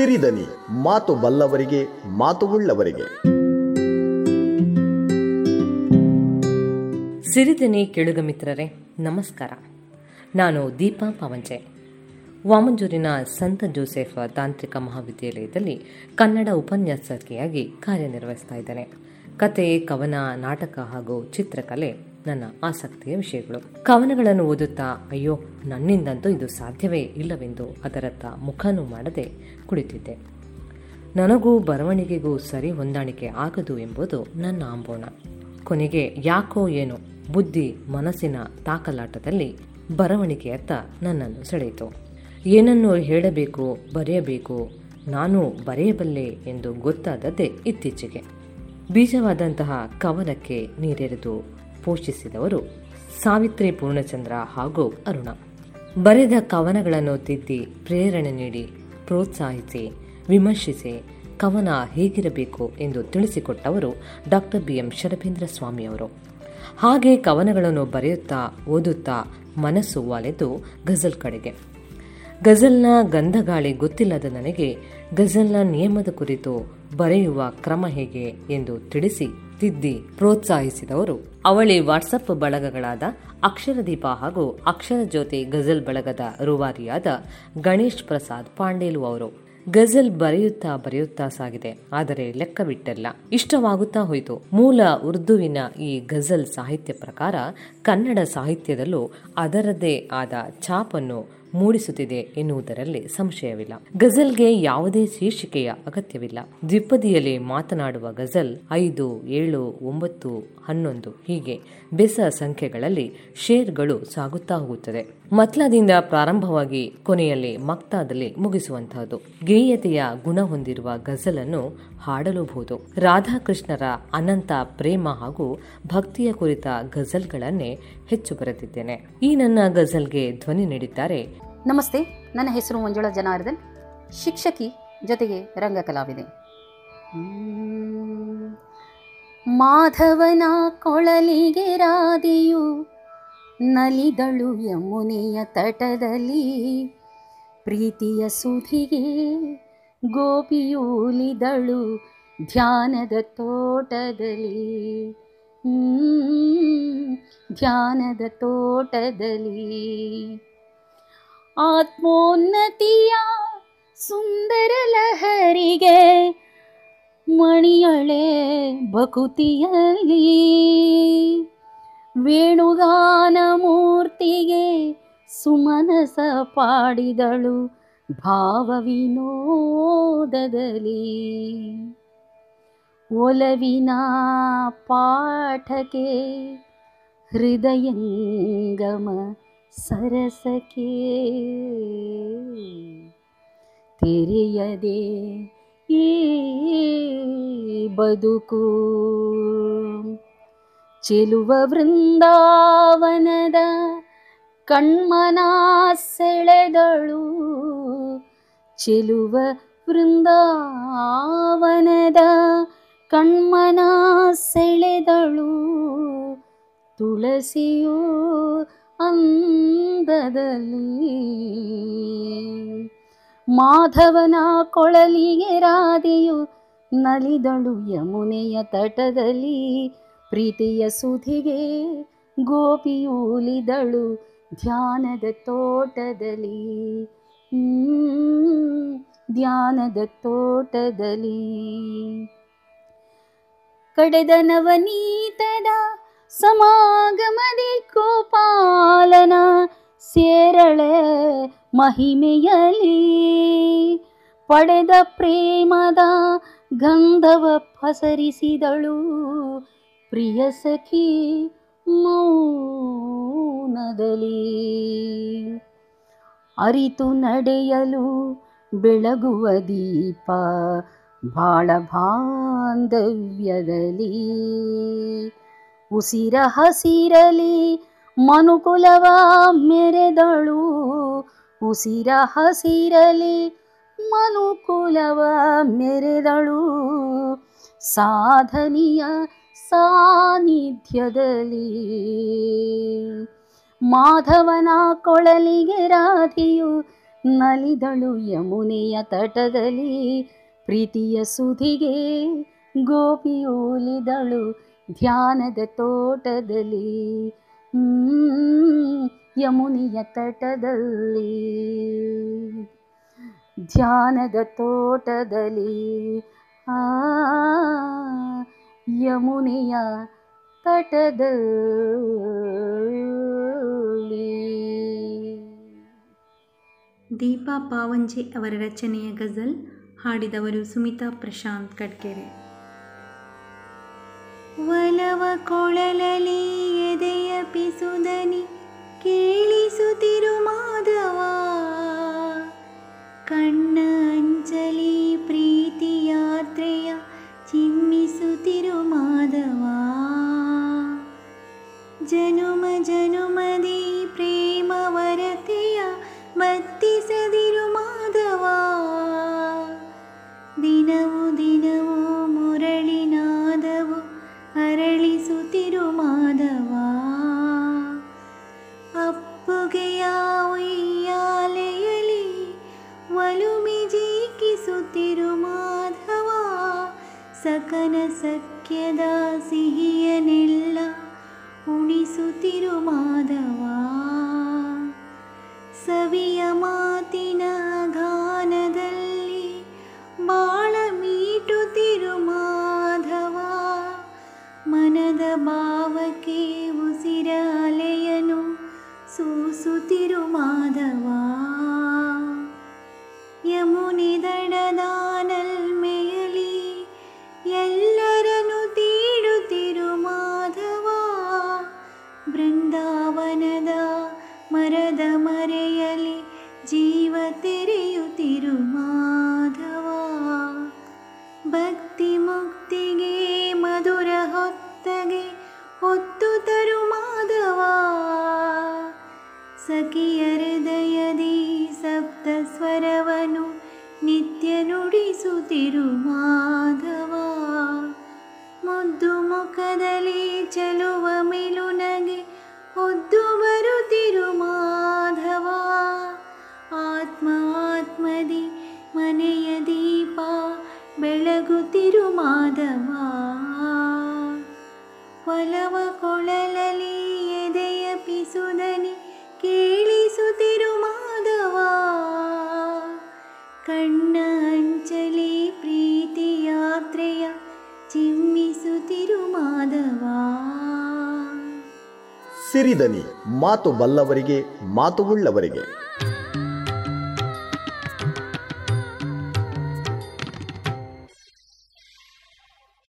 ಸಿರಿದನಿ, ಮಾತು ಬಲ್ಲವರಿಗೆ, ಮಾತು ಉಳ್ಳವರಿಗೆ. ಸಿರಿದನಿ ಕೇಳುಗ ಮಿತ್ರರೇ, ನಮಸ್ಕಾರ. ನಾನು ದೀಪಾ ಪವಂಜೆ ವಾಮಂಜೂರಿನ ಸಂತ ಜೋಸೆಫ್ ತಾಂತ್ರಿಕ ಮಹಾವಿದ್ಯಾಲಯದಲ್ಲಿ ಕನ್ನಡ ಉಪನ್ಯಾಸಕಿಯಾಗಿ ಕಾರ್ಯನಿರ್ವಹಿಸ್ತಾ ಇದ್ದೇನೆ. ಕತೆ, ಕವನ, ನಾಟಕ ಹಾಗೂ ಚಿತ್ರಕಲೆ ನನ್ನ ಆಸಕ್ತಿಯ ವಿಷಯಗಳು. ಕವನಗಳನ್ನು ಓದುತ್ತಾ, ಅಯ್ಯೋ, ನನ್ನಿಂದಂತೂ ಇದು ಸಾಧ್ಯವೇ ಇಲ್ಲವೆಂದು ಅದರತ್ತ ಮುಖನೂ ಮಾಡದೆ ಕುಳಿತಿದ್ದೆ. ನನಗೂ ಬರವಣಿಗೆಗೂ ಸರಿ ಹೊಂದಾಣಿಕೆ ಆಗದು ಎಂಬುದು ನನ್ನ ಆಂಬೋಣ ಕೊನೆಗೆ ಯಾಕೋ ಏನು ಬುದ್ಧಿ ಮನಸ್ಸಿನ ತಾಕಲಾಟದಲ್ಲಿ ಬರವಣಿಗೆಯತ್ತ ನನ್ನನ್ನು ಸೆಳೆಯಿತು. ಏನನ್ನು ಹೇಳಬೇಕು, ಬರೆಯಬೇಕು, ನಾನು ಬರೆಯಬಲ್ಲೆ ಎಂದು ಗೊತ್ತಾದದ್ದೇ ಇತ್ತೀಚೆಗೆ. ಬೀಜವಾದಂತಹ ಕವನಕ್ಕೆ ನೀರೆರೆದು ಪೋಷಿಸಿದವರು ಸಾವಿತ್ರಿ ಪೂರ್ಣಚಂದ್ರ ಹಾಗೂ ಅರುಣ. ಬರೆದ ಕವನಗಳನ್ನು ತಿದ್ದಿ ಪ್ರೇರಣೆ ನೀಡಿ, ಪ್ರೋತ್ಸಾಹಿಸಿ, ವಿಮರ್ಶಿಸಿ ಕವನ ಹೇಗಿರಬೇಕು ಎಂದು ತಿಳಿಸಿಕೊಟ್ಟವರು ಡಾಕ್ಟರ್ ಬಿ ಎಂ ಶರಭೇಂದ್ರ ಸ್ವಾಮಿಯವರು ಹಾಗೆ ಕವನಗಳನ್ನು ಬರೆಯುತ್ತಾ, ಓದುತ್ತಾ ಮನಸ್ಸು ವಾಲೆದು ಗಜಲ್ ಕಡೆಗೆ. ಗಜಲ್ನ ಗಂಧಗಾಳಿ ಗೊತ್ತಿಲ್ಲದ ನನಗೆ ಗಜಲ್ನ ನಿಯಮದ ಕುರಿತು ಬರೆಯುವ ಕ್ರಮ ಹೇಗೆ ಎಂದು ತಿಳಿಸಿ ತಿದ್ದಿ ಪ್ರೋತ್ಸಾಹಿಸಿದವರು. ಅವಳಿ ವಾಟ್ಸಪ್ ಬಳಗಗಳಾದ ಅಕ್ಷರದೀಪ ಹಾಗೂ ಅಕ್ಷರ ಜ್ಯೋತಿ ಗಜಲ್ ಬಳಗದ ರೂವಾರಿಯಾದ ಗಣೇಶ್ ಪ್ರಸಾದ್ ಪಾಂಡೇಲು ಅವರು. ಗಜಲ್ ಬರೆಯುತ್ತಾ ಬರೆಯುತ್ತಾ ಸಾಗಿದೆ, ಆದರೆ ಲೆಕ್ಕವಿಟ್ಟಲ್ಲ. ಇಷ್ಟವಾಗುತ್ತಾ ಹೋಯಿತು. ಮೂಲ ಉರ್ದುವಿನ ಈ ಗಜಲ್ ಸಾಹಿತ್ಯ ಪ್ರಕಾರ ಕನ್ನಡ ಸಾಹಿತ್ಯದಲ್ಲೂ ಅದರದೇ ಆದ ಛಾಪನ್ನು ಮೂಡಿಸುತ್ತಿದೆ ಎನ್ನುವುದರಲ್ಲಿ ಸಂಶಯವಿಲ್ಲ. ಗಜಲ್ಗೆ ಯಾವುದೇ ಶೀರ್ಷಿಕೆಯ ಅಗತ್ಯವಿಲ್ಲ. ದ್ವಿಪದಿಯಲ್ಲಿ ಮಾತನಾಡುವ ಗಜಲ್ ಐದು, ಏಳು, ಒಂಬತ್ತು, ಹನ್ನೊಂದು ಹೀಗೆ ಬೆಸ ಸಂಖ್ಯೆಗಳಲ್ಲಿ ಶೇರ್ಗಳು ಸಾಗುತ್ತಾ ಹೋಗುತ್ತದೆ. ಮತ್ಲದಿಂದ ಪ್ರಾರಂಭವಾಗಿ ಕೊನೆಯಲ್ಲಿ ಮಕ್ತಾದಲ್ಲಿ ಮುಗಿಸುವಂತಹದ್ದು. ಗೇಯತೆಯ ಗುಣ ಹೊಂದಿರುವ ಗಜಲನ್ನು ಹಾಡಲೂಬಹುದು. ರಾಧಾಕೃಷ್ಣರ ಅನಂತ ಪ್ರೇಮ ಹಾಗೂ ಭಕ್ತಿಯ ಕುರಿತ ಗಜಲ್ಗಳನ್ನೇ ಹೆಚ್ಚು ಬರೆದಿದ್ದೇನೆ. ಈ ನನ್ನ ಗಜಲ್ಗೆ ಧ್ವನಿ ನೀಡಿದ್ದಾರೆ ನಮಸ್ತೆ, ನನ್ನ ಹೆಸರು ಮಂಜುಳಾ ಜನಾರ್ದನ್. ಶಿಕ್ಷಕಿ ಜೊತೆಗೆ ರಂಗಕಲಾವಿದೆ. ಮಾಧವನ ಕೊಳಲಿಗೆ ರಾಧೆಯು ನಲಿದಳು ಯಮುನೆಯ ತಟದಲ್ಲಿ. ಪ್ರೀತಿಯ ಸುಧಿಗೆ ಗೋಪಿಯೂಲಿದಳು ಧ್ಯಾನದ ತೋಟದಲ್ಲಿ. ಧ್ಯಾನದ ತೋಟದಲ್ಲಿ. ಆತ್ಮೋನ್ನತಿಯ ಸುಂದರ ಲಹರಿಗೆ ಮಣಿಯಳೆ ಬಕುತಿಯಲ್ಲಿ ವೇಣುಗಾನ ಮೂರ್ತಿಗೆ ಸುಮನಸ ಪಾಡಿದಳು ಭಾವ ವಿನೋದದಲ್ಲಿ. ಒಲವಿನ ಪಾಠಕ್ಕೆ ಹೃದಯಂಗಮ ಸರಸಕ್ಕೆ ತೆರೆಯದೆ ಈ ಬದುಕು ಚೆಲುವ ವೃಂದಾವನದ ಕಣ್ಮನ ಸೆಳೆದಳು ಚೆಲುವ ವೃಂದಾವನದ ಕಣ್ಮನ ಸೆಳೆದಳು ತುಳಸಿಯು ಅಂದದಲ್ಲಿ ಮಾಧವನ ಕೊಳಲಿಗೆ ರಾಧೆಯು ನಲಿದಳು ಯಮುನೆಯ ತಟದಲ್ಲಿ. ಪ್ರೀತಿಯ ಸುಧಿಗೆ ಗೋಪಿಯೂಲಿದಳು ಧ್ಯಾನದ ತೋಟದಲ್ಲಿ. ಧ್ಯಾನದ ತೋಟದಲ್ಲಿ. ಕಡೆದ ನವನೀತದ ಸಮಾಗಮದಿ ಗೋಪಾಲನ ಸೇರಳೆ ಮಹಿಮೆಯಲಿ ಪಡೆದ ಪ್ರೇಮದ ಗಂಧವ ಪಸರಿಸಿದಳು. ಪ್ರಿಯ ಸಖಿ, ಮೌನದಲ್ಲಿ ಅರಿತು ನಡೆಯಲು ಬೆಳಗುವ ದೀಪ ಬಾಳ ಬಾಂಧವ್ಯದಲ್ಲಿ. ಉಸಿರ ಹಸಿರಲಿ ಮನುಕುಲವ ಮೆರೆದಳು. ಉಸಿರ ಹಸಿರಲಿ ಮನುಕುಲವ ಮೆರೆದಳು. ಸಾಧನಿಯ ಸಾನ್ನಿಧ್ಯದಲ್ಲಿ ಮಾಧವನ ಕೊಳಲಿಗೆ ರಾಧಿಯು ನಲಿದಳು. ಯಮುನೆಯ ತಟದಲ್ಲಿ ಪ್ರೀತಿಯ ಸುಧಿಗೆ ಗೋಪಿಯೂಲಿದಳು ಧ್ಯಾನದ ತೋಟದಲ್ಲಿ ಯಮುನೆಯ ತಟದಲ್ಲಿ, ಧ್ಯಾನದ ತೋಟದಲ್ಲಿ. ಆ, ಯಮುನಿಯ ತಟದಲ್ಲಿ. ದೀಪಾ ಪಾವಂಜೆ ಅವರ ರಚನೆಯ ಗಜಲ್ ಹಾಡಿದವರು ಸುಮಿತಾ ಪ್ರಶಾಂತ್ ಕಡ್ಕೆರೆ ಒಲವ ಕೊಳಲಲಿ ಎದೆಯ ಪಿಸುದನಿ ಕೇಳಿಸುತ್ತಿರು ಮಾಧವ ಕಣ್ಣ ಅಂಚಲಿ ಪ್ರೀತಿ ಯಾತ್ರೆಯ ಚಿಮ್ಮಿಸುತ್ತಿರು ಮಾಧವ ಜನುಮ ಜನುಮದಿ ಪ್ರೇಮ ವರತೆಯ ಬತ್ತಿಸದಿರು ಮಾಧವ ದಿನವು ದಿನವೂ ಸಕನ ಸಖ್ಯದ ಸಿಹಿಯನೆಲ್ಲ ಉಣಿಸುತ್ತಿರು ಮಾಧವ ಸವಿಯ ಮಾತಿನ ಒಲವ ಕೊಳಲಲಿ ಎದೆಯ ಪಿಸುದನಿ ಕೇಳಿಸುತ್ತಿರು ಮಾಧವ ಕಣ್ಣ ಅಂಚಲಿ ಪ್ರೀತಿ ಯಾತ್ರೆಯ ಚಿಮ್ಮಿಸುತ್ತಿರು ಮಾಧವ ಸಿರಿದನಿ, ಮಾತು ಬಲ್ಲವರಿಗೆ, ಮಾತು ಉಳ್ಳವರಿಗೆ.